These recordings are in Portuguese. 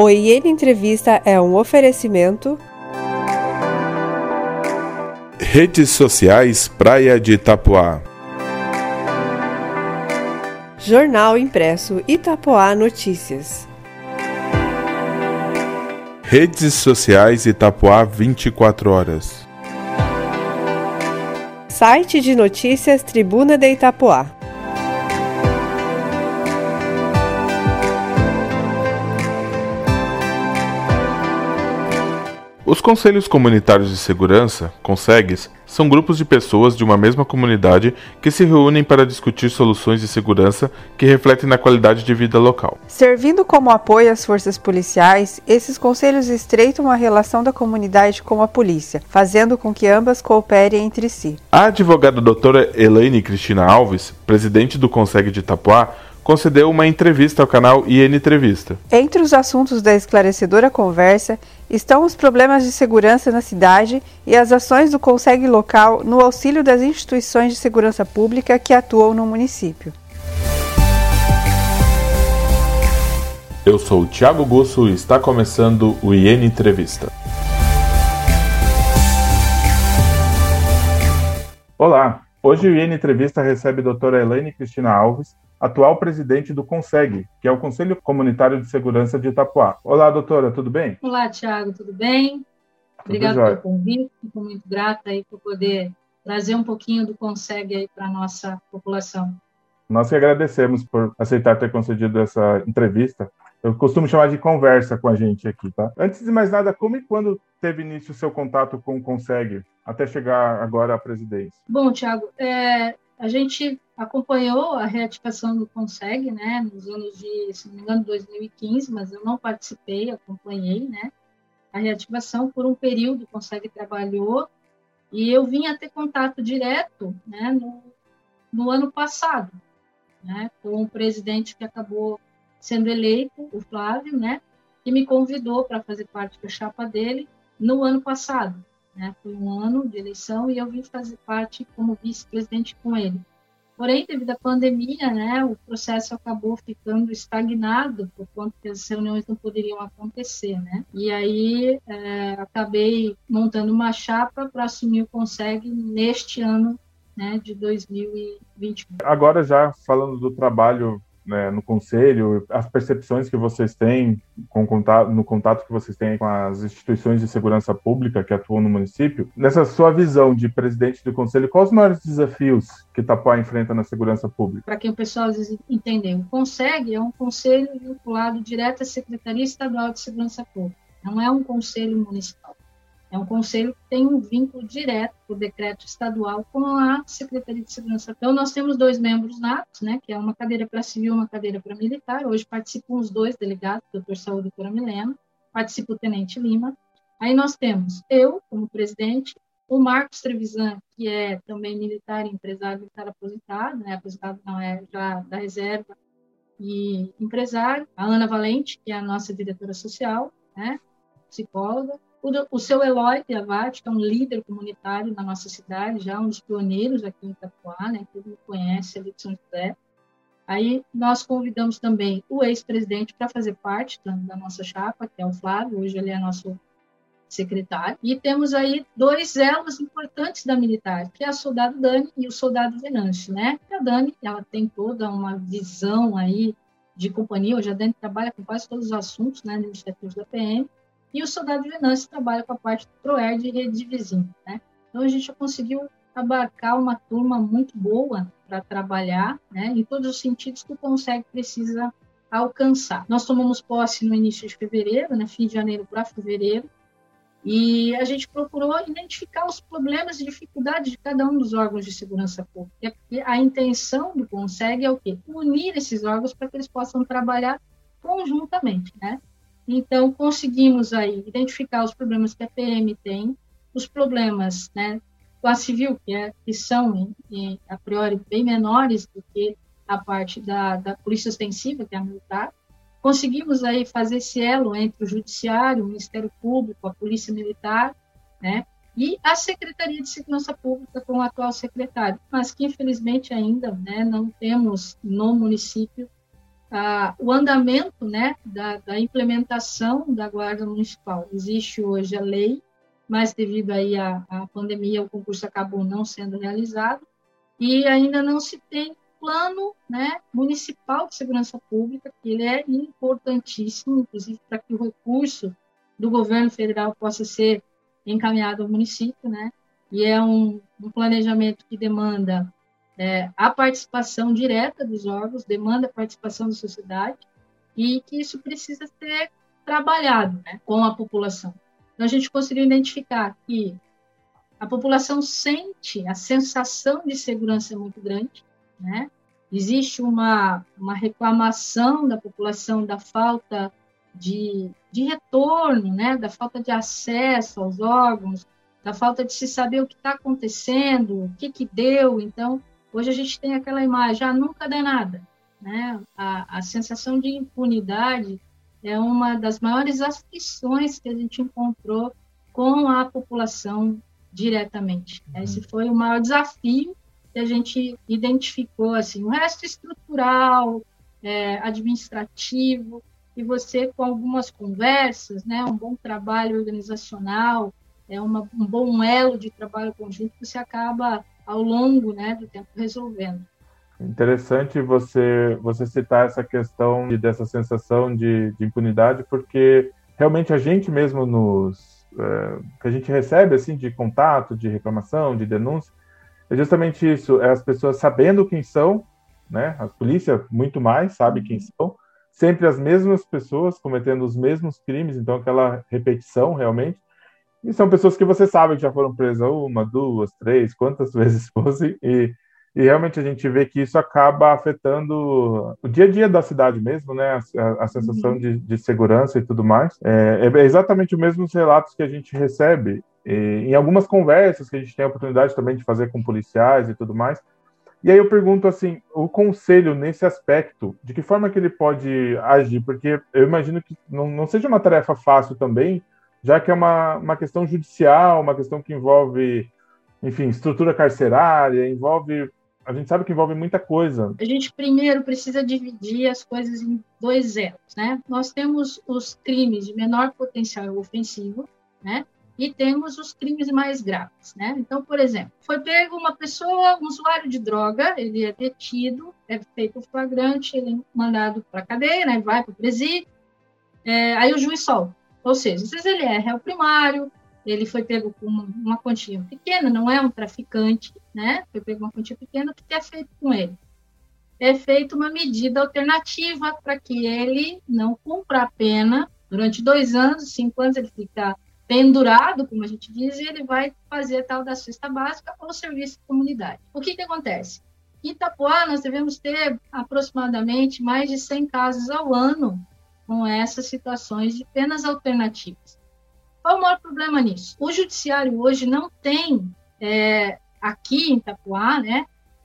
O IN Entrevista é um oferecimento. Redes sociais Praia de Itapuá. Jornal Impresso Itapuá Notícias. Redes sociais Itapuá 24 horas. Site de notícias Tribuna de Itapuá. Conselhos Comunitários de Segurança, CONSEGs, são grupos de pessoas de uma mesma comunidade que se reúnem para discutir soluções de segurança que refletem na qualidade de vida local. Servindo como apoio às forças policiais, esses conselhos estreitam a relação da comunidade com a polícia, fazendo com que ambas cooperem entre si. A advogada doutora Elaine Cristina Alves, presidente do CONSEG de Itapuá, concedeu uma entrevista ao canal IN Entrevista. Entre os assuntos da esclarecedora conversa estão os problemas de segurança na cidade e as ações do Conseg local no auxílio das instituições de segurança pública que atuam no município. Eu sou o Thiago Gusso e está começando o IN Entrevista. Olá, hoje o IN Entrevista recebe a doutora Elaine Cristina Alves, atual presidente do CONSEG, que é o Conselho Comunitário de Segurança de Itapuá. Olá, doutora, tudo bem? Olá, Tiago, tudo bem? Obrigada pelo convite, fico muito grata aí por poder trazer um pouquinho do CONSEG aí para a nossa população. Nós que agradecemos por aceitar ter concedido essa entrevista. Eu costumo chamar de conversa com a gente aqui, tá? Antes de mais nada, como e quando teve início o seu contato com o CONSEG até chegar agora à presidência? Bom, Tiago, é, a gente acompanhou a reativação do Conseg, né, nos anos de, se não me engano, 2015, mas eu não participei, acompanhei, né, a reativação por um período, o Conseg trabalhou, e eu vim a ter contato direto, né, no, no ano passado, né, com o presidente que acabou sendo eleito, o Flávio, né, que me convidou para fazer parte da chapa dele no ano passado, né, foi um ano de eleição e eu vim fazer parte como vice-presidente com ele. Porém, devido à pandemia, né, o processo acabou ficando estagnado por conta que as reuniões não poderiam acontecer, né? E aí é, acabei montando uma chapa para assumir o Conseg neste ano, né, de 2021. Agora já falando do trabalho né, no conselho, as percepções que vocês têm com contato, no contato que vocês têm com as instituições de segurança pública que atuam no município. Nessa sua visão de presidente do conselho, quais os maiores desafios que Itapuá enfrenta na segurança pública? Para que o pessoal entenda, o CONSEG é um conselho vinculado direto à Secretaria Estadual de Segurança Pública, não é um conselho municipal. É um conselho que tem um vínculo direto por decreto estadual com a Secretaria de Segurança. Então, nós temos dois membros natos, né, que é uma cadeira para civil e uma cadeira para militar. Hoje participam os dois delegados, o doutor Saúde e doutora Milena, participa o tenente Lima. Aí nós temos eu, como presidente, o Marcos Trevisan, que é também militar e empresário militar aposentado, né, aposentado não é já da reserva e empresário. A Ana Valente, que é a nossa diretora social, né, psicóloga o, o seu Eloy Piavati, que é um líder comunitário na nossa cidade, já um dos pioneiros aqui em Itapuá, né, todo mundo conhece ali de São José. Aí nós convidamos também o ex-presidente para fazer parte da, da, nossa chapa, que é o Flávio, hoje ele é nosso secretário. E temos aí dois elos importantes da militar, que é a soldado Dani e o soldado Venâncio, né? A Dani, ela tem toda uma visão aí de companhia, hoje a Dani trabalha com quase todos os assuntos, né, administrativos da PM, e o soldado Venâncio trabalha com a parte do PROERD e rede de vizinho, né? Então a gente já conseguiu abarcar uma turma muito boa para trabalhar, né, em todos os sentidos que o Consegue precisa alcançar. Nós tomamos posse no início de fevereiro, né, fim de janeiro para fevereiro, e a gente procurou identificar os problemas e dificuldades de cada um dos órgãos de segurança pública. E a intenção do Consegue é o quê? Unir esses órgãos para que eles possam trabalhar conjuntamente, né? Então, conseguimos aí identificar os problemas que a PM tem, os problemas né, com a civil, que, é, que são, em, a priori, bem menores do que a parte da, da polícia ostensiva, que é a militar. Conseguimos aí fazer esse elo entre o judiciário, o Ministério Público, a polícia militar, né, e a Secretaria de Segurança Pública com o atual secretário, mas que infelizmente ainda né, não temos no município ah, o andamento né, da, da, implementação da Guarda Municipal. Existe hoje a lei, mas devido aí à, à pandemia, o concurso acabou não sendo realizado, e ainda não se tem plano né, municipal de segurança pública, que ele é importantíssimo, inclusive para que o recurso do governo federal possa ser encaminhado ao município, né? E é um, um planejamento que demanda é, a participação direta dos órgãos, demanda a participação da sociedade e que isso precisa ser trabalhado né, com a população. Então, a gente conseguiu identificar que a população sente a sensação de segurança muito grande, né? Existe uma, uma reclamação da população da falta de, de retorno, né? Da falta de acesso aos órgãos, da falta de se saber o que está acontecendo, o que que deu. Então, hoje a gente tem aquela imagem, ah, nunca dá nada, né? A, a sensação de impunidade é uma das maiores aflições que a gente encontrou com a população diretamente. Uhum. Esse foi o maior desafio que a gente identificou, assim, o resto estrutural, é, administrativo, e você com algumas conversas, né, um bom trabalho organizacional, é uma, um bom elo de trabalho conjunto, você acaba ao longo, né, do tempo resolvendo. Interessante você você citar essa questão de, dessa sensação de, de impunidade, porque realmente a gente mesmo nos é, que a gente recebe assim de contato, de reclamação, de denúncia, é justamente isso, é as pessoas sabendo quem são, né? A polícia muito mais sabe quem são, sempre as mesmas pessoas cometendo os mesmos crimes, então aquela repetição realmente. E são pessoas que você sabe que já foram presas uma, duas, três, quantas vezes fossem, e e realmente a gente vê que isso acaba afetando o dia a dia da cidade mesmo, né? A, a sensação uhum. de, de, segurança e tudo mais. É, é exatamente os mesmos relatos que a gente recebe e, em algumas conversas que a gente tem a oportunidade também de fazer com policiais e tudo mais. E aí eu pergunto assim, o conselho nesse aspecto, de que forma que ele pode agir? Porque eu imagino que não, não seja uma tarefa fácil também, já que é uma, uma questão judicial, uma questão que envolve, enfim, estrutura carcerária, envolve a gente sabe que envolve muita coisa. A gente primeiro precisa dividir as coisas em dois elos, né? Nós temos os crimes de menor potencial ofensivo, né? E temos os crimes mais graves, né? Então, por exemplo, foi pego uma pessoa, um usuário de droga, ele é detido, é feito flagrante, ele é mandado para a cadeia, né? Vai para o presídio, é, aí o juiz solta. Ou seja, às vezes ele é réu primário, ele foi pego com uma quantia pequena, não é um traficante, né? Foi pego uma quantia pequena, o que é feito com ele? É feita uma medida alternativa para que ele não cumpra a pena durante dois anos, cinco anos, ele fica pendurado, como a gente diz, e ele vai fazer tal da cesta básica ou serviço de comunidade. O que, que acontece? Em Itapuá, nós devemos ter aproximadamente mais de 100 casos ao ano com essas situações de penas alternativas. Qual o maior problema nisso? O judiciário hoje não tem, é, aqui em Itapuá, né,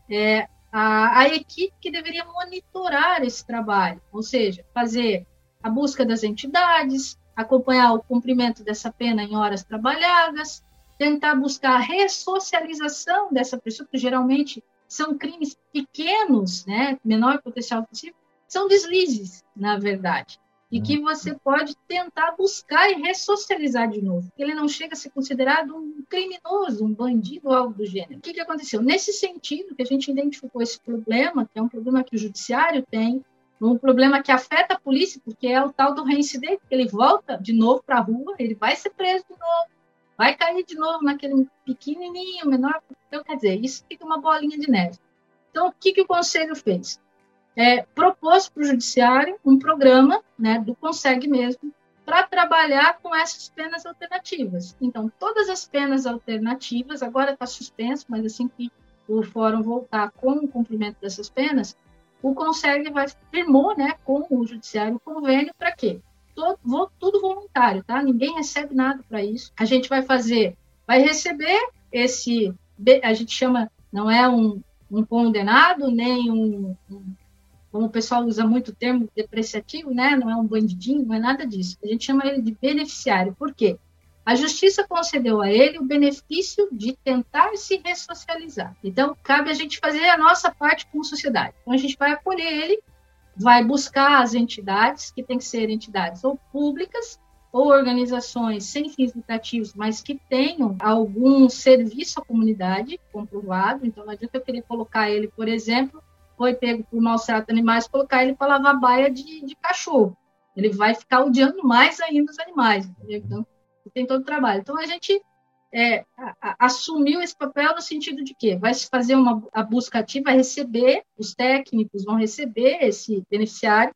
é, a, a equipe que deveria monitorar esse trabalho, ou seja, fazer a busca das entidades, acompanhar o cumprimento dessa pena em horas trabalhadas, tentar buscar a ressocialização dessa pessoa, que geralmente são crimes pequenos, né, menor potencial possível, são deslizes, na verdade e que você pode tentar buscar e ressocializar de novo. Ele não chega a ser considerado um criminoso, um bandido algo do gênero. O que, que aconteceu? Nesse sentido, que a gente identificou esse problema, que é um problema que o judiciário tem, um problema que afeta a polícia, porque é o tal do reincidente, que ele volta de novo para a rua, ele vai ser preso de novo, vai cair de novo naquele pequenininho, menor. Então, quer dizer, isso fica uma bolinha de neve. Então, o que, que o conselho fez? É, propôs para o judiciário um programa, né, do Consegue mesmo, para trabalhar com essas penas alternativas. Então, todas as penas alternativas, agora está suspenso, mas assim que o fórum voltar com o cumprimento dessas penas, o Consegue vai firmou, né, com o judiciário convênio para quê? Todo, tudo voluntário, tá? Ninguém recebe nada para isso. A gente vai fazer, vai receber esse, a gente chama, não é um, um condenado nem um, um como o pessoal usa muito o termo depreciativo, né? Não é um bandidinho, não é nada disso. A gente chama ele de beneficiário. Por quê? A justiça concedeu a ele o benefício de tentar se ressocializar. Então, cabe a gente fazer a nossa parte como sociedade. Então, a gente vai acolher ele vai buscar as entidades, que tem que ser entidades ou públicas ou organizações sem fins lucrativos, mas que tenham algum serviço à comunidade comprovado. Então, não adianta eu querer colocar ele, por exemplo, foi pego por maus animais, colocar ele para lavar baia de, de, cachorro. Ele vai ficar odiando mais ainda os animais. Entendeu? Então, tem todo o trabalho. Então, a gente é, a, a, assumiu esse papel no sentido de que vai se fazer uma a busca ativa, vai receber, os técnicos vão receber esse beneficiário,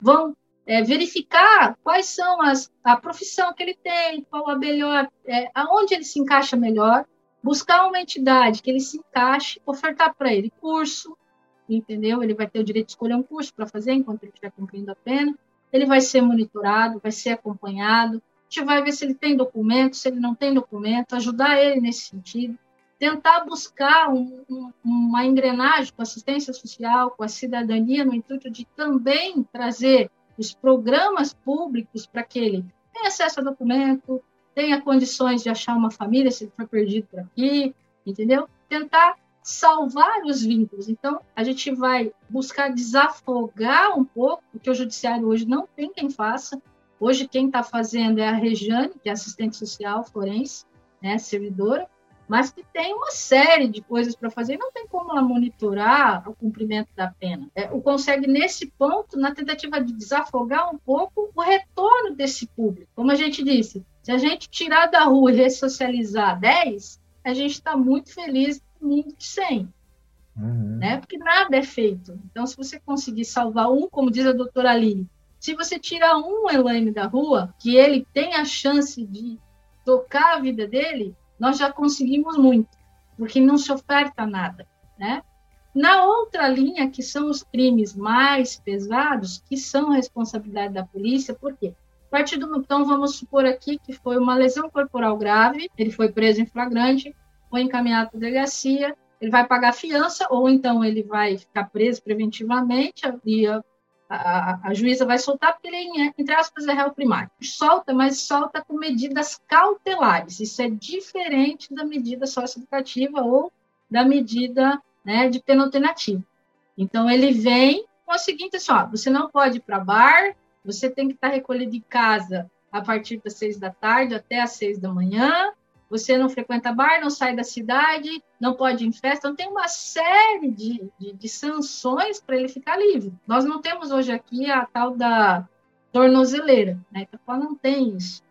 vão é, verificar quais são as a profissão que ele tem, qual a melhor, é, aonde ele se encaixa melhor, buscar uma entidade que ele se encaixe, ofertar para ele curso, entendeu? Ele vai ter o direito de escolher um curso para fazer enquanto ele estiver cumprindo a pena. Ele vai ser monitorado, vai ser acompanhado. A gente vai ver se ele tem documento, se ele não tem documento, ajudar ele nesse sentido. Tentar buscar um, um, uma engrenagem com a assistência social, com a cidadania, no intuito de também trazer os programas públicos para que ele tenha acesso a documento, tenha condições de achar uma família se ele for perdido por aqui, entendeu? Tentar salvar os vínculos. Então, a gente vai buscar desafogar um pouco, porque o judiciário hoje não tem quem faça. Hoje, quem está fazendo é a Rejane, que é assistente social forense, né, servidora, mas que tem uma série de coisas para fazer não tem como ela monitorar o cumprimento da pena. É, o consegue, nesse ponto, na tentativa de desafogar um pouco o retorno desse público. Como a gente disse, se a gente tirar da rua e ressocializar 10, a gente está muito feliz mundo de 100. Uhum. Né? Porque nada é feito. Então, se você conseguir salvar um, como diz a doutora Aline, se você tirar um Elaine da rua, que ele tem a chance de tocar a vida dele, nós já conseguimos muito, porque não se oferta nada, né? Na outra linha, que são os crimes mais pesados, que são responsabilidade da polícia, por quê? A partir do então vamos supor aqui que foi uma lesão corporal grave, ele foi preso em flagrante, foi encaminhado para a delegacia, ele vai pagar fiança ou então ele vai ficar preso preventivamente e a, a, juíza vai soltar porque ele, é, entre aspas, é réu primário. Solta, mas solta com medidas cautelares. Isso é diferente da medida socioeducativa ou da medida né, de pena alternativa. Então, ele vem com o seguinte, assim, ó, você não pode ir para bar, você tem que estar recolhido em casa a partir das seis da tarde até às seis da manhã, você não frequenta bar, não sai da cidade, não pode ir em festa, então tem uma série de, de, de sanções para ele ficar livre. Nós não temos hoje aqui a tal da tornozeleira, né? Então não tem isso.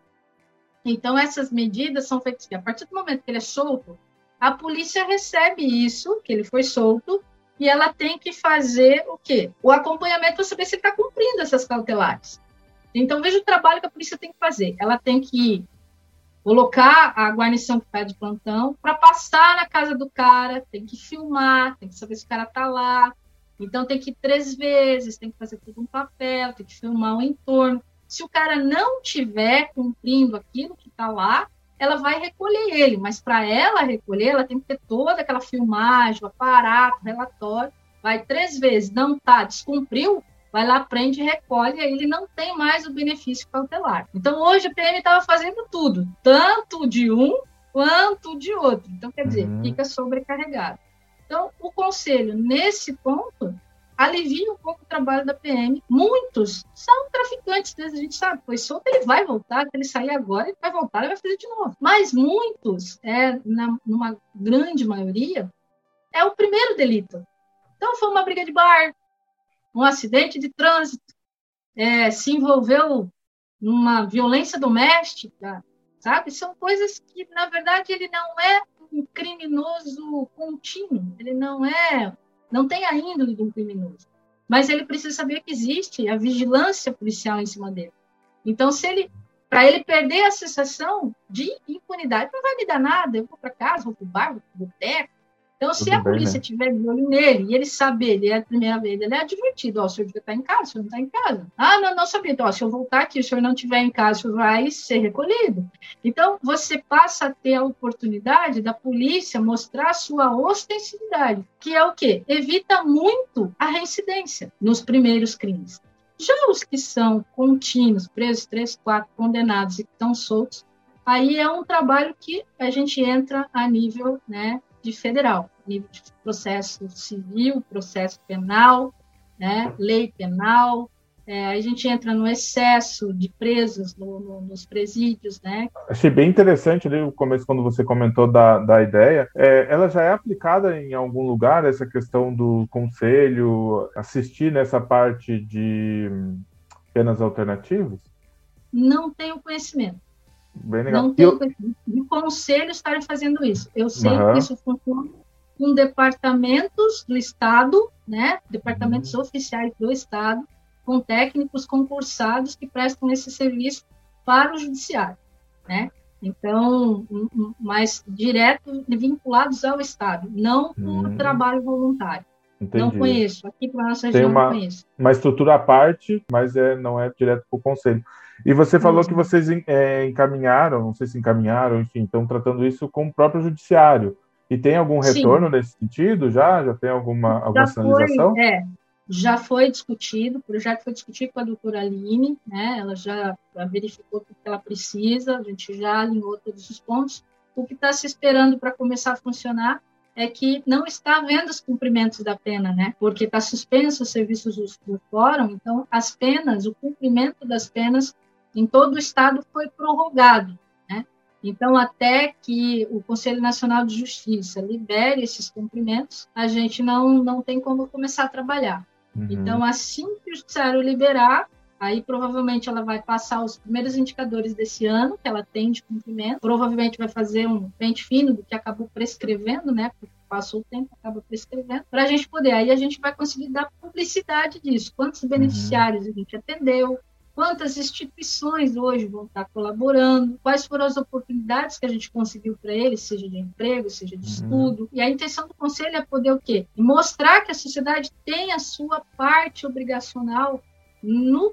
Então essas medidas são feitas a partir do momento que ele é solto, a polícia recebe isso, que ele foi solto, e ela tem que fazer o quê? O acompanhamento para saber se ele está cumprindo essas cautelares. Então, veja o trabalho que a polícia tem que fazer. Ela tem que colocar a guarnição que pede plantão para passar na casa do cara, tem que filmar, tem que saber se o cara tá lá. Então tem que ir três vezes, tem que fazer tudo um papel, tem que filmar o entorno. Se o cara não tiver cumprindo aquilo que está lá, ela vai recolher ele, mas para ela recolher, ela tem que ter toda aquela filmagem, o aparato, relatório. Vai três vezes, não tá, descumpriu, vai lá, prende, recolhe, aí ele não tem mais o benefício cautelar. Então, hoje a PM estava fazendo tudo, tanto de um quanto de outro. Então, quer dizer, uhum. fica sobrecarregado. Então, o conselho, nesse ponto, alivia um pouco o trabalho da PM. Muitos são traficantes, a gente sabe, foi solto, ele vai voltar, se ele sair agora, ele vai voltar, ele vai fazer de novo. Mas muitos, é, na, numa grande maioria, é o primeiro delito. Então, foi uma briga de bar, um acidente de trânsito, é, se envolveu numa violência doméstica, sabe? São coisas que, na verdade, ele não é um criminoso contínuo, ele não é, não tem a índole de um criminoso, mas ele precisa saber que existe a vigilância policial em cima dele. Então, se ele, para ele perder a sensação de impunidade, não vai me dar nada, eu vou para casa, vou para o bar, vou para o boteco, então, se a polícia né? tiver de olho nele e ele saber, ele é a primeira vez, ele é advertido, ó, o senhor estar em casa, o senhor não está em casa. Ah, não, não sabia. Então, ó, se eu voltar aqui, o senhor não estiver em casa, o senhor vai ser recolhido. Então, você passa a ter a oportunidade da polícia mostrar a sua ostensividade, que é o quê? Evita muito a reincidência nos primeiros crimes. Já os que são contínuos, presos, três, quatro, condenados e que estão soltos, aí é um trabalho que a gente entra a nível né, de federal nível de processo civil, processo penal, né? lei penal, é, a gente entra no excesso de presos no, no, nos presídios, né? Achei bem interessante ali o começo, quando você comentou da, da ideia. É, ela já é aplicada em algum lugar, essa questão do conselho, assistir nessa parte de penas alternativas? Não tenho conhecimento. Bem legal. Não conhecimento. O conselho estarem fazendo isso. Eu sei uhum. que isso funciona com departamentos do Estado, né? Departamentos uhum. oficiais do Estado, com técnicos concursados que prestam esse serviço para o judiciário, né? Então, mais direto vinculados ao Estado, não por hum. trabalho voluntário. Entendi. Não conheço. Aqui para nossa região uma, não conheço. Uma estrutura à parte, mas é, não é direto para o conselho. E você falou que vocês é, encaminharam, não sei se encaminharam, enfim, estão tratando isso com o próprio judiciário. E tem algum retorno Sim. nesse sentido já? Já tem alguma, alguma já sinalização? Foi, é, já foi discutido, o projeto foi discutido com a doutora Aline, né? ela já, verificou tudo que ela precisa, a gente já alinhou todos os pontos. O que está se esperando para começar a funcionar é que não está havendo os cumprimentos da pena, né? Porque está suspenso os serviços do, do fórum, então as penas, o cumprimento das penas em todo o estado foi prorrogado, né? Então, até que o Conselho Nacional de Justiça libere esses cumprimentos, a gente não, não tem como começar a trabalhar. Uhum. Então, assim que o judiciário liberar, aí provavelmente ela vai passar os primeiros indicadores desse ano que ela tem de cumprimento, provavelmente vai fazer um pente fino do que acabou prescrevendo, né? Porque passou o tempo, acaba prescrevendo, para a gente poder. Aí a gente vai conseguir dar publicidade disso. Quantos uhum. beneficiários uhum. a gente atendeu, quantas instituições hoje vão estar colaborando, quais foram as oportunidades que a gente conseguiu para eles, seja de emprego, seja de uhum. estudo. E a intenção do conselho é poder o quê? Mostrar que a sociedade tem a sua parte obrigacional no,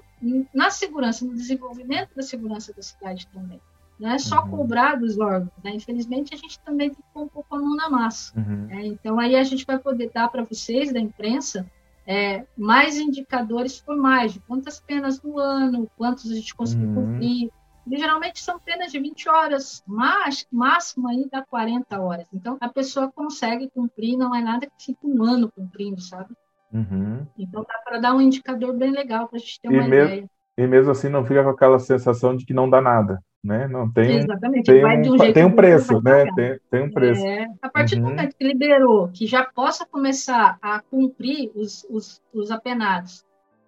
na segurança, no desenvolvimento da segurança da cidade também. Não é só uhum. cobrar dos órgãos, né? Infelizmente, a gente também tem que pôr um pouco a mão na massa. Uhum. Né? Então, aí a gente vai poder dar para vocês, da imprensa, é, mais indicadores formais de quantas penas no ano, quantos a gente conseguiu uhum. cumprir. E, geralmente são penas de 20 horas, mas máximo aí dá 40 horas. Então a pessoa consegue cumprir, não é nada que fique um ano cumprindo, sabe? Uhum. Então dá para dar um indicador bem legal para a gente ter uma e ideia. e mesmo assim não fica com aquela sensação de que não dá nada né? Não tem, Exatamente. tem um, um tem um preço, né? Tem, tem um preço. É, a partir uhum. do momento que liberou, que já possa começar a cumprir os, os, os apenados,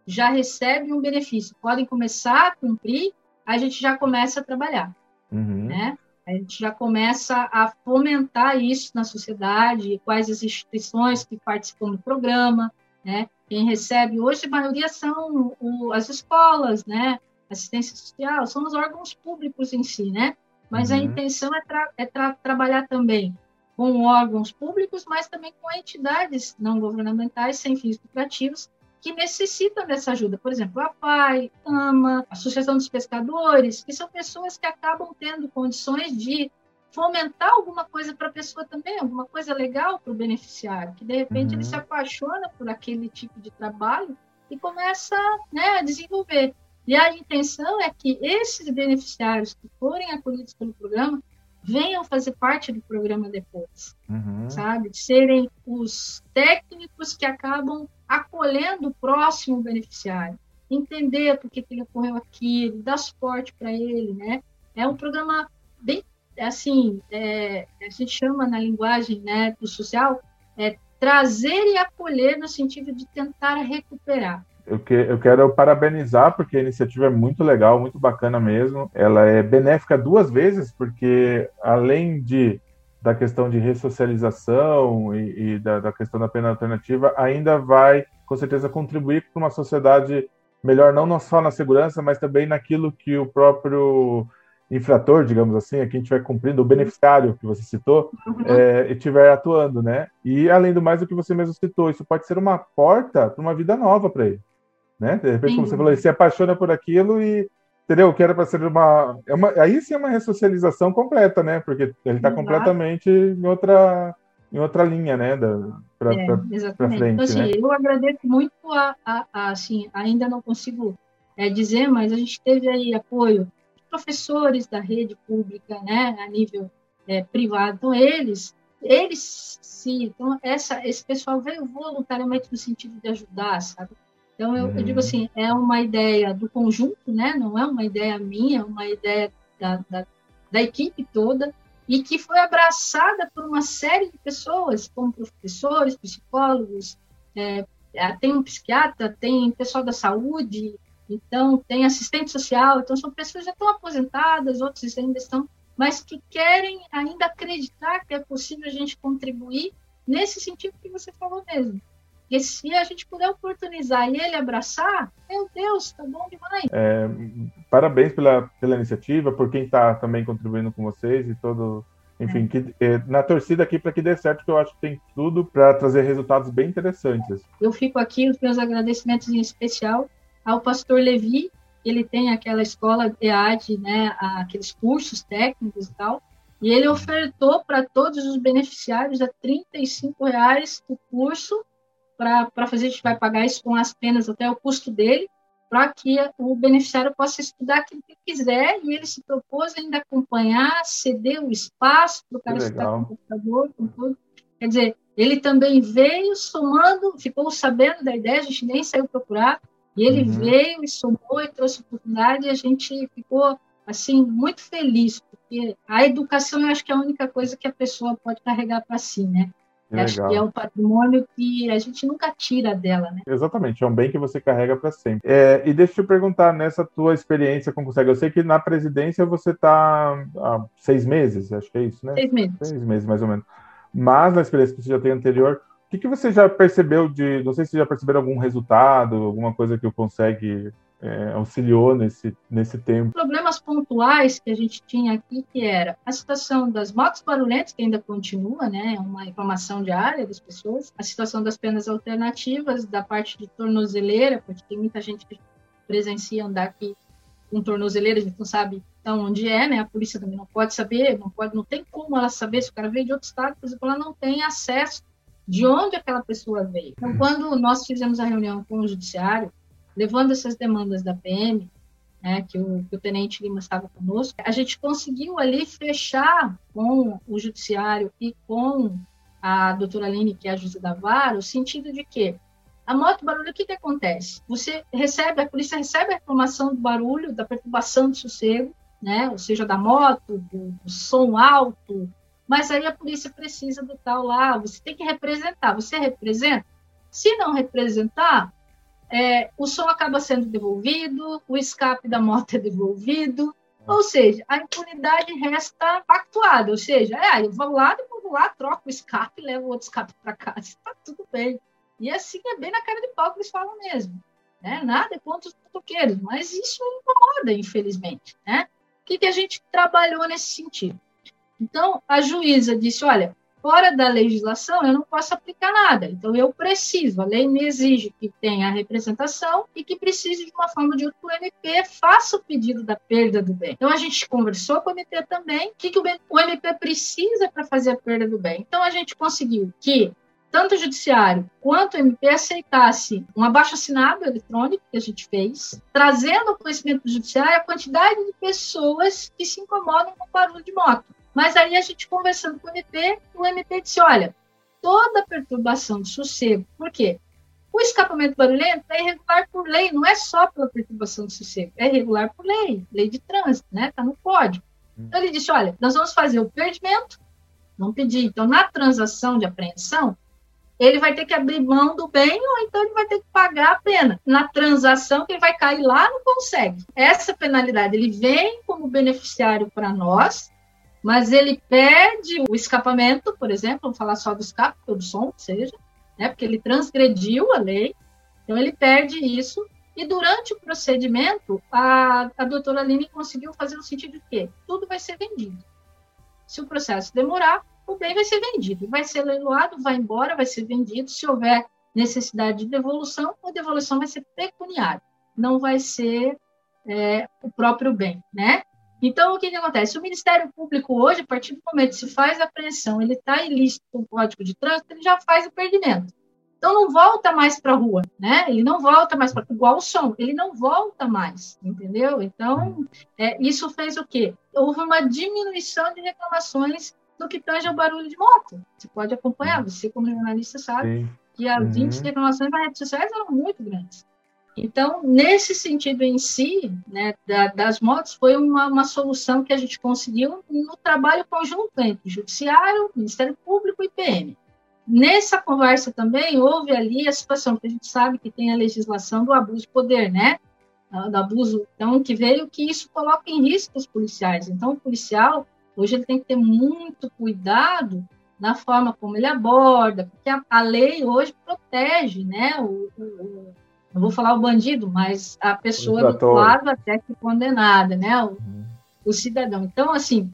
já recebe um benefício, podem começar a cumprir, a gente já começa a trabalhar, uhum. né? A gente já começa a fomentar isso na sociedade, quais as instituições que participam do programa, né? Quem recebe hoje, a maioria são o, as escolas, né? assistência social, são os órgãos públicos em si, né? Mas uhum. a intenção é, tra é tra trabalhar também com órgãos públicos, mas também com entidades não governamentais sem fins lucrativos que necessitam dessa ajuda. Por exemplo, a PAI, a AMA, a Associação dos Pescadores, que são pessoas que acabam tendo condições de fomentar alguma coisa para a pessoa também, alguma coisa legal para o beneficiário, que de repente uhum. ele se apaixona por aquele tipo de trabalho e começa né, a desenvolver. E a intenção é que esses beneficiários que forem acolhidos pelo programa venham fazer parte do programa depois, uhum. sabe? De serem os técnicos que acabam acolhendo o próximo beneficiário, entender por que, ele ocorreu aquilo, dar suporte para ele, né? É um programa bem, assim, é, a gente chama na linguagem né, do social, é trazer e acolher no sentido de tentar recuperar eu, que, eu quero parabenizar, porque a iniciativa é muito legal, muito bacana mesmo. Ela é benéfica duas vezes, porque além de da questão de ressocialização e, e da, da, questão da pena alternativa, ainda vai, com certeza, contribuir para uma sociedade melhor, não só na segurança, mas também naquilo que o próprio infrator, digamos assim, a quem estiver cumprindo, o beneficiário que você citou, uhum. é, estiver atuando, né? E além do mais, o que você mesmo citou, isso pode ser uma porta para uma vida nova para ele né? De repente, sim. como você falou, ele se apaixona por aquilo e entendeu? Que era para ser uma, é uma, aí sim é uma ressocialização completa, né? Porque ele está completamente em outra em outra linha, né? Para é, frente. Então, assim, né? eu agradeço muito a, a, a, assim, ainda não consigo é, dizer, mas a gente teve aí apoio professores da rede pública, né? A nível é, privado, então eles eles sim, então essa, esse pessoal veio voluntariamente no sentido de ajudar, sabe? Então, eu, eu, digo uhum. assim, é uma ideia do conjunto, né? não é uma ideia minha, é uma ideia da, da, da equipe toda, e que foi abraçada por uma série de pessoas, como professores, psicólogos, é, tem um psiquiatra, tem pessoal da saúde, então tem assistente social, então são pessoas que já estão aposentadas, outros ainda estão, mas que querem ainda acreditar que é possível a gente contribuir nesse sentido que você falou mesmo. E se a gente puder oportunizar e ele abraçar, meu Deus, tá bom demais. É, parabéns pela, pela iniciativa, por quem está também contribuindo com vocês e todo. Enfim, é. que, é, na torcida aqui para que dê certo, que eu acho que tem tudo para trazer resultados bem interessantes. Eu fico aqui, os meus agradecimentos em especial ao pastor Levi, ele tem aquela escola EAD, né, aqueles cursos técnicos e tal, e ele ofertou para todos os beneficiários a R$ reais o curso para fazer, a gente vai pagar isso com as penas até o custo dele, para que o beneficiário possa estudar aquilo que quiser, e ele se propôs ainda acompanhar, ceder o espaço para o cara estudar com o computador, com tudo. Quer dizer, ele também veio somando, ficou sabendo da ideia, a gente nem saiu procurar, e ele uhum. veio e somou e trouxe oportunidade, e a gente ficou, assim, muito feliz, porque a educação eu acho que é a única coisa que a pessoa pode carregar para si, né? Acho que é um patrimônio que a gente nunca tira dela, né? Exatamente, é um bem que você carrega para sempre. É, e deixa eu te perguntar, nessa tua experiência com o Consegue, eu sei que na presidência você está há seis meses, acho que é isso, né? Seis meses. Seis meses, mais ou menos. Mas na experiência que você já tem anterior, que, que você já percebeu de, não sei se já perceberam algum resultado, alguma coisa que o Consegue é, auxiliou nesse, nesse tempo. Problemas pontuais que a gente tinha aqui, que era a situação das motos barulhentas, que ainda continua, né, é uma reclamação diária das pessoas, a situação das penas alternativas, da parte de tornozeleira, porque tem muita gente que presencia andar aqui com tornozeleira, a gente não sabe então onde é, né? A polícia também não pode saber, não pode, não tem como ela saber se o cara veio de outro estado, por exemplo, ela não tem acesso de onde aquela pessoa veio. Então, quando nós fizemos a reunião com o judiciário, levando essas demandas da PM, né, que, o, que o Tenente Lima estava conosco, a gente conseguiu ali fechar com o Judiciário e com a doutora Aline, que é a juíza da vara, o sentido de que a moto barulho, o que, que acontece? Você recebe, a polícia recebe a reclamação do barulho, da perturbação do sossego, né, ou seja, da moto, do, do som alto, mas aí a polícia precisa do tal lá, você tem que representar, você representa? Se não representar, é, o som acaba sendo devolvido, o escape da moto é devolvido, ou seja, a impunidade resta pactuada, ou seja, é, eu vou lá, depois vou lá, troco o escape, levo outro escape para casa, está tudo bem. E assim é bem na cara de pau que eles falam mesmo. Né? Nada contra os motoqueiros, mas isso incomoda, infelizmente. Né? O que, que a gente trabalhou nesse sentido? Então, a juíza disse: olha, fora da legislação, eu não posso aplicar nada. Então, eu preciso, a lei me exige que tenha representação e que precise, de uma forma de outra, o MP faça o pedido da perda do bem. Então, a gente conversou com o MP também, o que, que o MP precisa para fazer a perda do bem. Então, a gente conseguiu que tanto o judiciário quanto o MP aceitasse um abaixo-assinado eletrônico que a gente fez, trazendo ao conhecimento do judiciário a quantidade de pessoas que se incomodam com o barulho de moto. Mas aí a gente conversando com o MP, o MP disse: olha, toda perturbação de sossego, por quê? O escapamento barulhento é irregular por lei, não é só pela perturbação de sossego, é irregular por lei, lei de trânsito, né? Está no código. Então ele disse: olha, nós vamos fazer o perdimento, não pedir. Então, na transação de apreensão, ele vai ter que abrir mão do bem ou então ele vai ter que pagar a pena. Na transação, que ele vai cair lá, não consegue. Essa penalidade, ele vem como beneficiário para nós, mas ele perde o escapamento, por exemplo, vamos falar só do escape, ou do som, seja, né, porque ele transgrediu a lei, então ele perde isso, e durante o procedimento, a, a doutora Aline conseguiu fazer no sentido de que tudo vai ser vendido. Se o processo demorar, o bem vai ser vendido, vai ser leiloado, vai embora, vai ser vendido, se houver necessidade de devolução, a devolução vai ser pecuniária, não vai ser é, o próprio bem, né? Então, o que, que acontece? O Ministério Público hoje, a partir do momento que se faz a apreensão, ele está ilícito com o Código de Trânsito, ele já faz o perdimento. Então, não volta mais para a rua, né? Ele não volta mais para igual o som, ele não volta mais, entendeu? Então, é, isso fez o quê? Houve uma diminuição de reclamações no que tange ao barulho de moto. Você pode acompanhar, você como jornalista sabe Sim. que as uhum. índices de reclamações nas redes sociais eram muito grandes. Então, nesse sentido em si, né, da, das motos, foi uma, uma solução que a gente conseguiu no trabalho conjunto entre Judiciário, Ministério Público e PM. Nessa conversa também houve ali a situação que a gente sabe que tem a legislação do abuso de poder, né? Do abuso, então, que veio que isso coloca em risco os policiais. Então, o policial, hoje, ele tem que ter muito cuidado na forma como ele aborda, porque a, a lei hoje protege, né? O, o, não vou falar o bandido, mas a pessoa do lado até que condenada, né? O, uhum. o cidadão. Então, assim,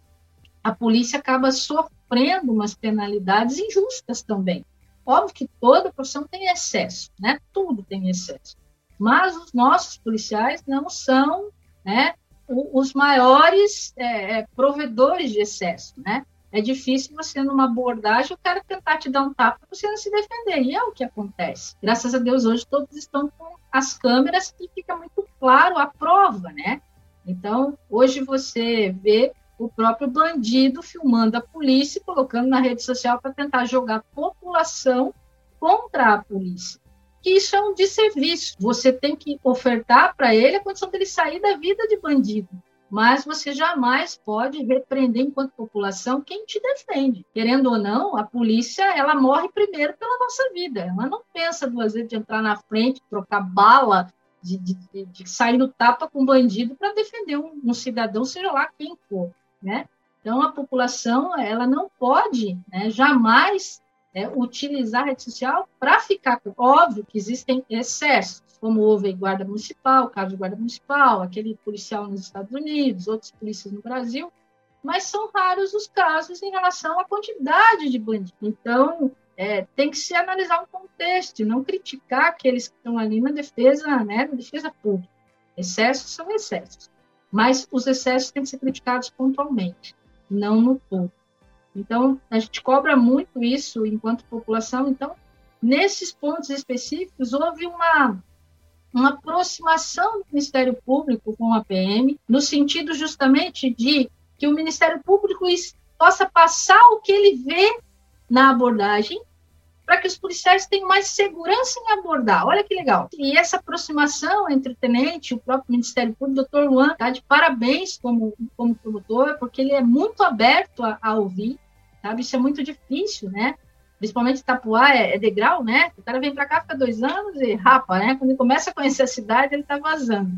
a polícia acaba sofrendo umas penalidades injustas também. Óbvio que toda profissão tem excesso, né? Tudo tem excesso. Mas os nossos policiais não são, né? Os maiores é, é, provedores de excesso, né? É difícil você, numa abordagem, o cara tentar te dar um tapa para você não se defender. E é o que acontece. Graças a Deus, hoje todos estão com as câmeras e fica muito claro a prova, né? Então, hoje você vê o próprio bandido filmando a polícia e colocando na rede social para tentar jogar a população contra a polícia. Que isso é um desserviço. Você tem que ofertar para ele a condição dele sair da vida de bandido mas você jamais pode repreender enquanto população quem te defende. Querendo ou não, a polícia ela morre primeiro pela nossa vida. Ela não pensa duas vezes de entrar na frente, trocar bala, de, de, de sair no tapa com um bandido para defender um, um, cidadão, seja lá quem for, né? Então a população ela não pode, né, jamais é, utilizar a rede social para ficar. Óbvio que existem excessos como houve guarda municipal, caso de guarda municipal, aquele policial nos Estados Unidos, outros polícias no Brasil, mas são raros os casos em relação à quantidade de bandidos. Então, é, tem que se analisar um contexto, não criticar aqueles que estão ali na defesa, né, na defesa pública. Excessos são excessos, mas os excessos têm que ser criticados pontualmente, não no todo. Então, a gente cobra muito isso enquanto população. Então, nesses pontos específicos, houve uma uma aproximação do Ministério Público com a PM, no sentido justamente de que o Ministério Público possa passar o que ele vê na abordagem, para que os policiais tenham mais segurança em abordar. Olha que legal. E essa aproximação entre o tenente o próprio Ministério Público, o doutor Luan, está de parabéns como, como promotor, porque ele é muito aberto a, a ouvir, sabe? Isso é muito difícil, né? Principalmente Itapuá, é, é degrau, né? O cara vem para cá, fica dois anos e rapa, né? Quando ele começa a conhecer a cidade, ele está vazando.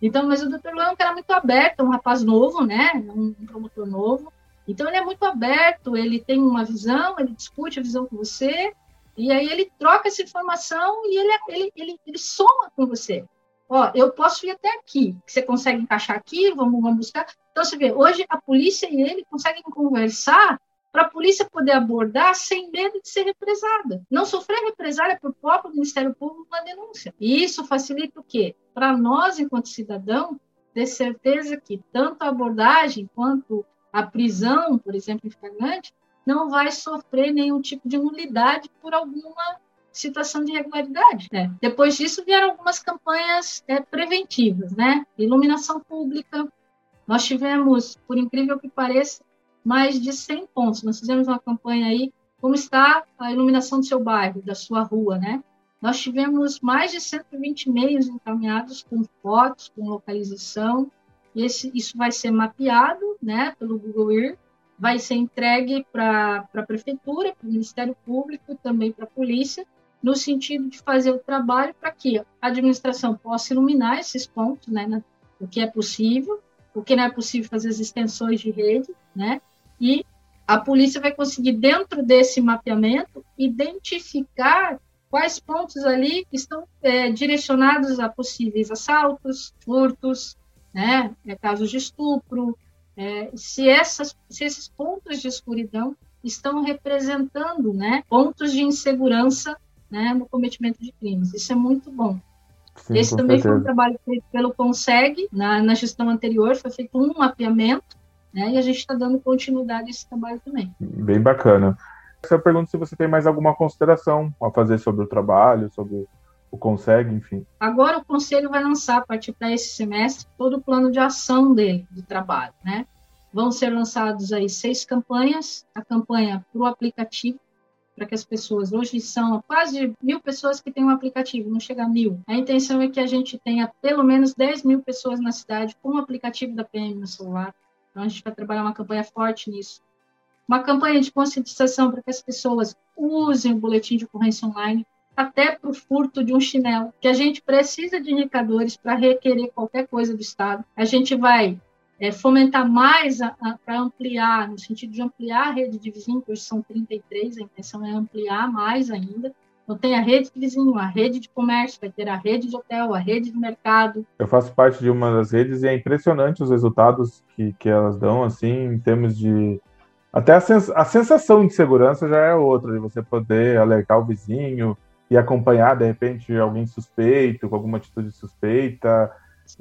Então, mas o doutor Luan é um cara muito aberto, um rapaz novo, né? Um, um promotor novo. Então, ele é muito aberto, ele tem uma visão, ele discute a visão com você, e aí ele troca essa informação e ele, ele, ele, ele soma com você. Ó, eu posso ir até aqui, você consegue encaixar aqui, vamos, vamos buscar. Então, você vê, hoje a polícia e ele conseguem conversar para a polícia poder abordar sem medo de ser represada. Não sofrer represália por próprio Ministério Público na denúncia. E isso facilita o quê? Para nós, enquanto cidadão, ter certeza que tanto a abordagem quanto a prisão, por exemplo, em flagrante, não vai sofrer nenhum tipo de nulidade por alguma situação de irregularidade. Né? Depois disso vieram algumas campanhas é, preventivas, né? Iluminação pública. Nós tivemos, por incrível que pareça, mais de 100 pontos. Nós fizemos uma campanha aí, como está a iluminação do seu bairro, da sua rua, né? Nós tivemos mais de 120 meios encaminhados com fotos, com localização, esse, isso vai ser mapeado né, pelo Google Earth, vai ser entregue para a Prefeitura, para o Ministério Público e também para a Polícia, no sentido de fazer o trabalho para que a administração possa iluminar esses pontos, né, o que é possível, o que não é possível fazer as extensões de rede, né, e a polícia vai conseguir, dentro desse mapeamento, identificar quais pontos ali estão é, direcionados a possíveis assaltos, furtos, né, é, casos de estupro, é, se, essas, se esses pontos de escuridão estão representando né, pontos de insegurança né, no cometimento de crimes. Isso é muito bom. Sim, Esse também certeza. foi um trabalho feito pelo CONSEG, na, na gestão anterior, foi feito um mapeamento né? E a gente está dando continuidade a esse trabalho também. Bem bacana. Eu pergunto se você tem mais alguma consideração a fazer sobre o trabalho, sobre o Consegue, enfim. Agora o Conselho vai lançar, a partir para esse semestre, todo o plano de ação dele, de trabalho, né? Vão ser lançados aí seis campanhas, a campanha para o aplicativo, para que as pessoas, hoje são quase mil pessoas que têm um aplicativo, não chega a mil. A intenção é que a gente tenha pelo menos 10 mil pessoas na cidade com o aplicativo da PM no celular. Então, a gente vai trabalhar uma campanha forte nisso. Uma campanha de conscientização para que as pessoas usem o boletim de ocorrência online, até para o furto de um chinelo, que a gente precisa de indicadores para requerer qualquer coisa do Estado. A gente vai é, fomentar mais para ampliar, no sentido de ampliar a rede de vizinhos, hoje são 33, a intenção é ampliar mais ainda. Então, tem a rede de vizinho, a rede de comércio, vai ter a rede de hotel, a rede de mercado. Eu faço parte de uma das redes e é impressionante os resultados que, que elas dão, assim, em termos de. Até a, sens a sensação de segurança já é outra, de você poder alertar o vizinho e acompanhar, de repente, alguém suspeito, com alguma atitude suspeita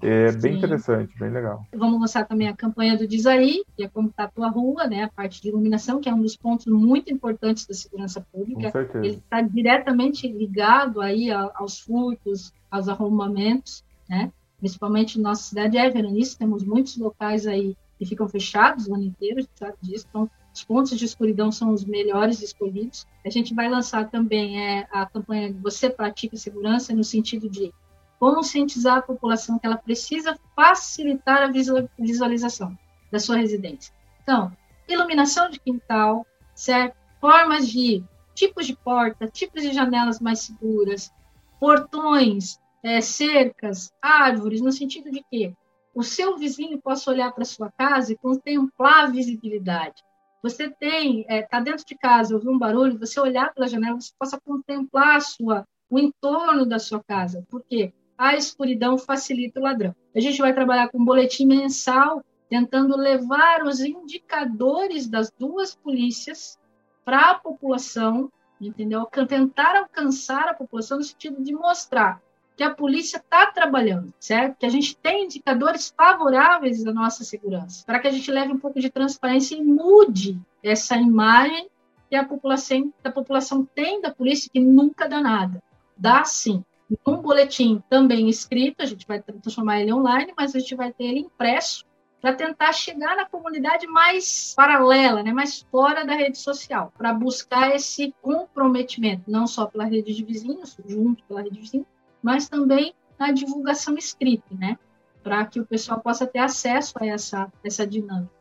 é bem Sim. interessante, bem legal. Vamos lançar também a campanha do Diz Aí, que é como está a tua rua, né? A parte de iluminação, que é um dos pontos muito importantes da segurança pública. Com certeza. Ele está diretamente ligado aí aos furtos, aos arrombamentos, né? Principalmente na nossa cidade é veranista, temos muitos locais aí que ficam fechados o ano inteiro, sabe disso, então os pontos de escuridão são os melhores escolhidos. A gente vai lançar também é, a campanha Você Pratica Segurança, no sentido de conscientizar a população que ela precisa facilitar a visualização da sua residência. Então, iluminação de quintal, certo? Formas de tipos de porta, tipos de janelas mais seguras, portões, é, cercas, árvores, no sentido de que o seu vizinho possa olhar para sua casa e contemplar a visibilidade. Você tem, está é, tá dentro de casa, ouvir um barulho, você olhar pela janela, você possa contemplar sua, o entorno da sua casa. Por quê? A escuridão facilita o ladrão. A gente vai trabalhar com um boletim mensal, tentando levar os indicadores das duas polícias para a população, entendeu? Tentar alcançar a população no sentido de mostrar que a polícia está trabalhando, certo? Que a gente tem indicadores favoráveis à nossa segurança, para que a gente leve um pouco de transparência e mude essa imagem que a população, a população tem da polícia, que nunca dá nada. Dá sim, um boletim também escrito, a gente vai transformar ele online, mas a gente vai ter ele impresso para tentar chegar na comunidade mais paralela, né, mais fora da rede social, para buscar esse comprometimento, não só pela rede de vizinhos, junto pela rede de vizinhos, mas também na divulgação escrita, né, para que o pessoal possa ter acesso a essa, essa dinâmica.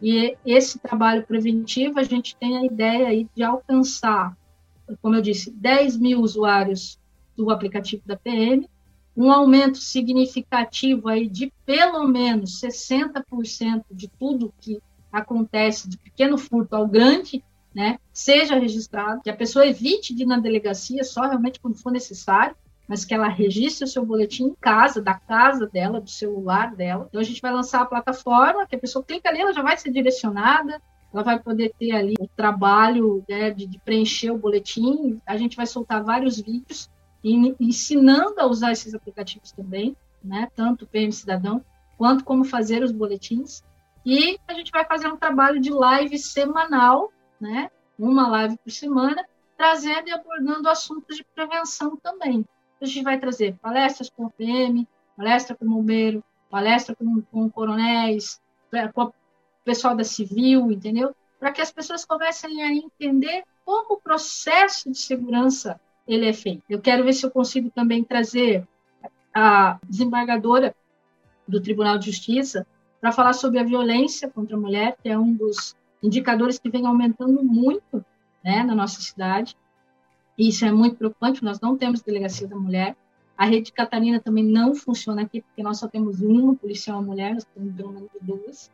E esse trabalho preventivo, a gente tem a ideia aí de alcançar, como eu disse, 10 mil usuários do aplicativo da PM, um aumento significativo aí de pelo menos 60% de tudo que acontece de pequeno furto ao grande, né, seja registrado, que a pessoa evite de ir na delegacia só realmente quando for necessário, mas que ela registre o seu boletim em casa, da casa dela, do celular dela. Então a gente vai lançar a plataforma, que a pessoa clica ali, ela já vai ser direcionada, ela vai poder ter ali o trabalho né, de, de preencher o boletim. A gente vai soltar vários vídeos ensinando a usar esses aplicativos também, né? Tanto o PM Cidadão quanto como fazer os boletins. E a gente vai fazer um trabalho de live semanal, né? Uma live por semana, trazendo e abordando assuntos de prevenção também. A gente vai trazer palestras com o PM, palestra com o bombeiro, palestra com, com coronéis, com o pessoal da civil, entendeu? Para que as pessoas comecem a entender como o processo de segurança ele é feito. Eu quero ver se eu consigo também trazer a desembargadora do Tribunal de Justiça para falar sobre a violência contra a mulher, que é um dos indicadores que vem aumentando muito né, na nossa cidade. E isso é muito preocupante, nós não temos delegacia da mulher. A rede Catarina também não funciona aqui, porque nós só temos uma policial mulher, nós temos pelo menos duas,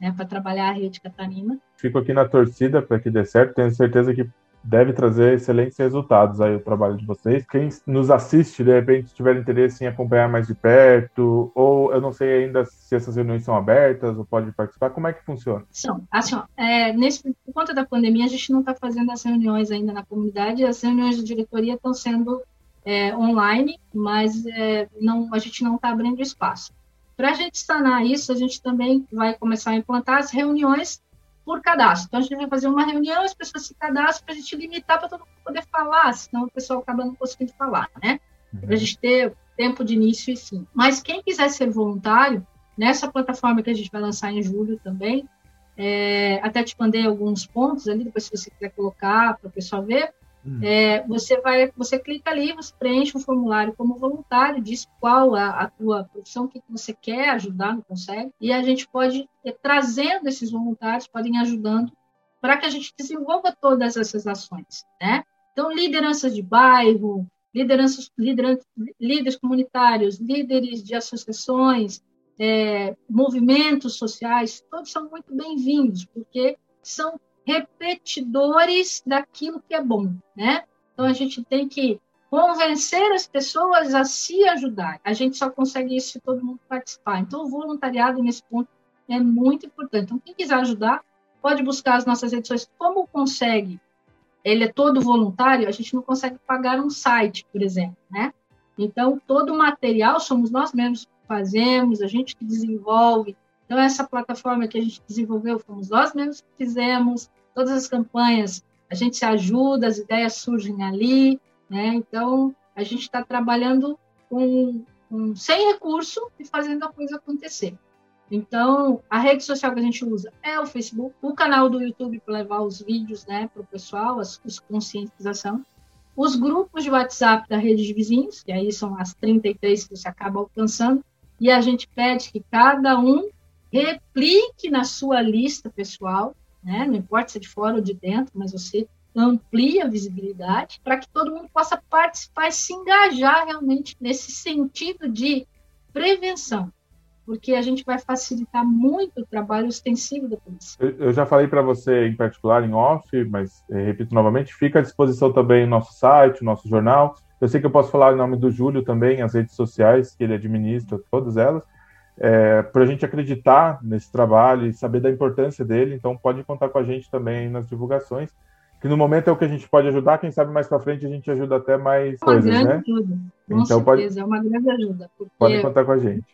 né, para trabalhar a rede Catarina. Fico aqui na torcida para que dê certo, tenho certeza que deve trazer excelentes resultados aí o trabalho de vocês. Quem nos assiste, de repente, tiver interesse em acompanhar mais de perto, ou eu não sei ainda se essas reuniões são abertas ou pode participar, como é que funciona? São. Assim, ó, é, nesse, por conta da pandemia, a gente não está fazendo as reuniões ainda na comunidade, as reuniões de diretoria estão sendo é, online, mas é, não, a gente não está abrindo espaço. Para a gente sanar isso, a gente também vai começar a implantar as reuniões por cadastro. Então, a gente vai fazer uma reunião, as pessoas se cadastram para a gente limitar para todo mundo poder falar, senão o pessoal acaba não conseguindo falar, né? Uhum. Para a gente ter tempo de início e fim. Mas quem quiser ser voluntário, nessa plataforma que a gente vai lançar em julho também, é, até te mandei alguns pontos ali, depois se você quiser colocar para o pessoal ver, Hum. É, você vai, você clica ali, você preenche um formulário como voluntário, diz qual a, a tua profissão, o que, você quer ajudar, não consegue, e a gente pode ir trazendo esses voluntários, podem ajudando para que a gente desenvolva todas essas ações, né? Então, lideranças de bairro, lideranças, lideranças líderes comunitários, líderes de associações, é, movimentos sociais, todos são muito bem-vindos, porque são repetidores daquilo que é bom, né? Então a gente tem que convencer as pessoas a se ajudar. A gente só consegue isso se todo mundo participar. Então o voluntariado nesse ponto é muito importante. Então quem quiser ajudar pode buscar as nossas edições. Como consegue? Ele é todo voluntário. A gente não consegue pagar um site, por exemplo, né? Então todo o material somos nós mesmos que fazemos, a gente que desenvolve. Então, essa plataforma que a gente desenvolveu, fomos nós mesmos que fizemos, todas as campanhas, a gente se ajuda, as ideias surgem ali, né? Então, a gente está trabalhando com, com, sem recurso e fazendo a coisa acontecer. Então, a rede social que a gente usa é o Facebook, o canal do YouTube para levar os vídeos né, para o pessoal, as, as conscientização, os grupos de WhatsApp da rede de vizinhos, que aí são as 33 que você acaba alcançando, e a gente pede que cada um replique na sua lista pessoal, né? não importa se é de fora ou de dentro, mas você amplia a visibilidade para que todo mundo possa participar e se engajar realmente nesse sentido de prevenção, porque a gente vai facilitar muito o trabalho ostensivo da polícia. Eu, já falei para você em particular em off, mas é, repito novamente, fica à disposição também o nosso site, o nosso jornal. Eu sei que eu posso falar em nome do Júlio também, as redes sociais que ele administra, todas elas é, para a gente acreditar nesse trabalho e saber da importância dele. Então, pode contar com a gente também nas divulgações, que no momento é o que a gente pode ajudar. Quem sabe mais para frente a gente ajuda até mais é uma coisas, grande né? Ajuda. Com então, certeza, pode... é uma grande ajuda. Pode contar com a gente.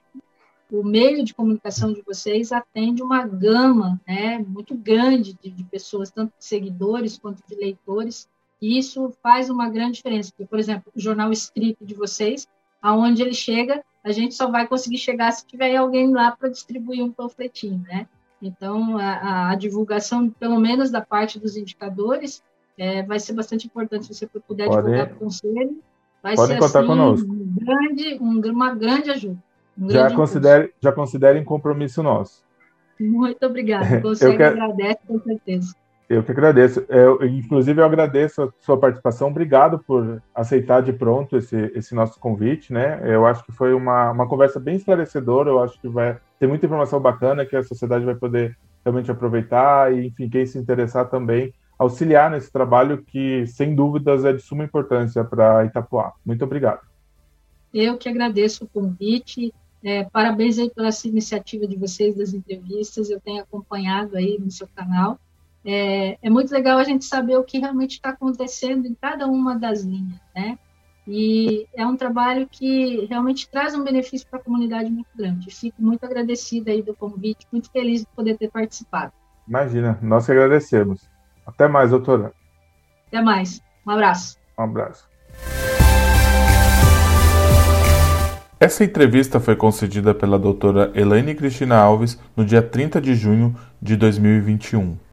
O meio de comunicação de vocês atende uma gama né, muito grande de, de pessoas, tanto de seguidores quanto de leitores, e isso faz uma grande diferença. Porque, por exemplo, o jornal escrito de vocês, aonde ele chega, a gente só vai conseguir chegar se tiver alguém lá para distribuir um panfletinho, né? Então, a, a, divulgação, pelo menos da parte dos indicadores, é, vai ser bastante importante se você puder Pode, divulgar para o conselho. Vai Podem ser contar assim, conosco. Um grande, um, uma grande ajuda. Um já, considere, já considerem compromisso nosso. Muito obrigada. Você que... agradece, com certeza. Eu que agradeço. Eu, inclusive, eu agradeço a sua participação. Obrigado por aceitar de pronto esse, esse nosso convite, né? Eu acho que foi uma, uma conversa bem esclarecedora. Eu acho que vai ter muita informação bacana que a sociedade vai poder realmente aproveitar e, enfim, quem se interessar também auxiliar nesse trabalho que, sem dúvidas, é de suma importância para Itapuá. Muito obrigado. Eu que agradeço o convite. É, parabéns aí pela iniciativa de vocês das entrevistas. Eu tenho acompanhado aí no seu canal é, é muito legal a gente saber o que realmente está acontecendo em cada uma das linhas, né? E é um trabalho que realmente traz um benefício para a comunidade muito grande. Fico muito agradecida aí do convite, muito feliz de poder ter participado. Imagina, nós que agradecemos. Até mais, doutora. Até mais. Um abraço. Um abraço. Essa entrevista foi concedida pela doutora Elaine Cristina Alves no dia 30 de junho de 2021.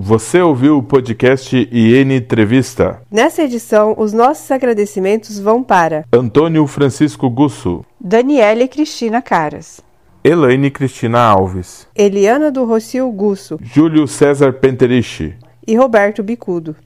Você ouviu o podcast IN Entrevista? Nessa edição, os nossos agradecimentos vão para Antônio Francisco Gusso, Daniele Cristina Caras, Elaine Cristina Alves, Eliana do Rocio Gusso, Júlio César Penteriche e Roberto Bicudo.